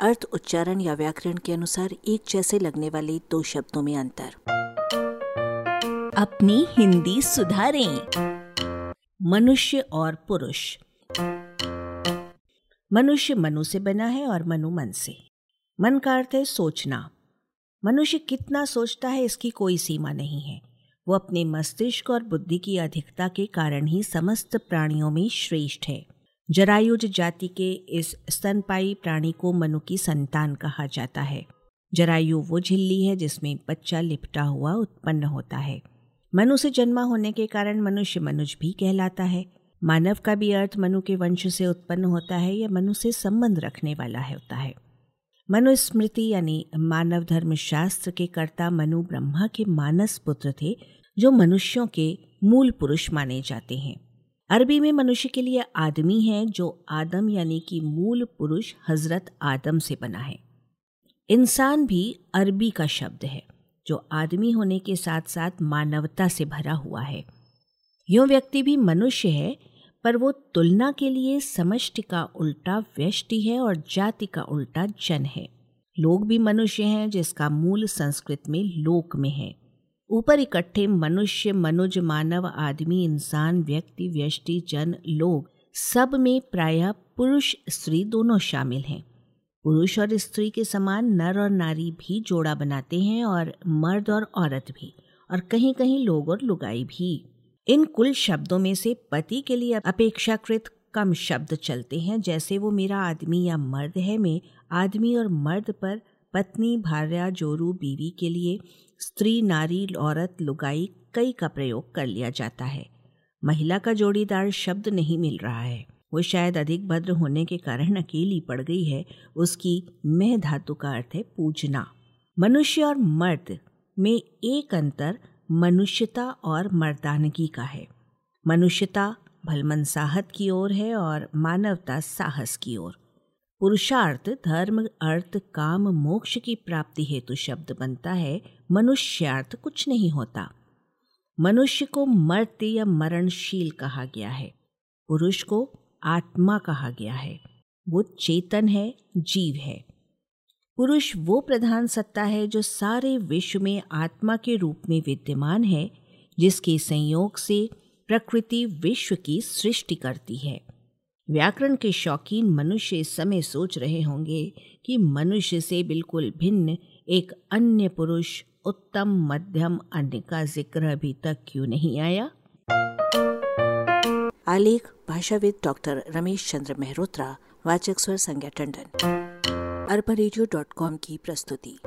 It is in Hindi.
अर्थ, उच्चारण या व्याकरण के अनुसार एक जैसे लगने वाले दो शब्दों में अंतर। अपनी हिंदी सुधारें। मनुष्य और पुरुष। मनुष्य मनु से बना है और मनु मन से। मन का अर्थ है सोचना। मनुष्य कितना सोचता है इसकी कोई सीमा नहीं है। वो अपने मस्तिष्क और बुद्धि की अधिकता के कारण ही समस्त प्राणियों में श्रेष्ठ है। जरायुज जाति के इस स्तनपाई प्राणी को मनु की संतान कहा जाता है। जरायु वो झिल्ली है जिसमें बच्चा लिपटा हुआ उत्पन्न होता है। मनु से जन्मा होने के कारण मनुष्य मनुज भी कहलाता है। मानव का भी अर्थ मनु के वंश से उत्पन्न होता है या मनु से संबंध रखने वाला है होता है। मनुस्मृति यानी मानव धर्म शास्त्र के कर्ता मनु ब्रह्मा के मानस पुत्र थे जो मनुष्यों के मूल पुरुष माने जाते हैं। अरबी में मनुष्य के लिए आदमी है जो आदम यानी कि मूल पुरुष हज़रत आदम से बना है। इंसान भी अरबी का शब्द है, जो आदमी होने के साथ साथ मानवता से भरा हुआ है। यो व्यक्ति भी मनुष्य है, पर वो तुलना के लिए समष्टि का उल्टा व्यष्टि है और जाति का उल्टा जन है। लोग भी मनुष्य हैं, जिसका मूल संस्कृत में लोक में है। ऊपर इकट्ठे मनुष्य, मनुज, मानव, आदमी, इंसान, व्यक्ति, व्यष्टि, जन, लोग, सब में प्रायः पुरुष, स्त्री दोनों शामिल हैं। पुरुष और स्त्री के समान नर और नारी भी जोड़ा बनाते हैं और मर्द और औरत भी, और कहीं कहीं लोग और लुगाई भी। इन कुल शब्दों में से पति के लिए अपेक्षाकृत कम शब्द चलते हैं, जैसे वो मेरा आदमी या मर्द है, में आदमी और मर्द पर पत्नी, भार्या, जोरू, बीवी के लिए स्त्री, नारी, औरत, लुगाई, कई का प्रयोग कर लिया जाता है। महिला का जोड़ीदार शब्द नहीं मिल रहा है। वो शायद अधिक भद्र होने के कारण अकेली पड़ गई है। उसकी मह धातु का अर्थ है पूजना। मनुष्य और मर्द में एक अंतर मनुष्यता और मर्दानगी का है। मनुष्यता भलमनसाहत की ओर है और मानवता साहस की ओर। पुरुषार्थ, धर्म, अर्थ, काम, मोक्ष की प्राप्ति हेतु शब्द बनता है, मनुष्यार्थ कुछ नहीं होता। मनुष्य को मर्त्य या मरणशील कहा गया है। पुरुष को आत्मा कहा गया है। वो चेतन है, जीव है। पुरुष वो प्रधान सत्ता है जो सारे विश्व में आत्मा के रूप में विद्यमान है, जिसके संयोग से प्रकृति विश्व की सृष्टि करती है। व्याकरण के शौकीन मनुष्य इस समय सोच रहे होंगे कि मनुष्य से बिल्कुल भिन्न एक अन्य पुरुष उत्तम, मध्यम, अन्य का ज़िक्र अभी तक क्यों नहीं आया? आलेख, भाषाविद डॉक्टर रमेश चंद्र मेहरोत्रा, वाचक स्वर संज्ञा टंडन। अरबा की प्रस्तुति।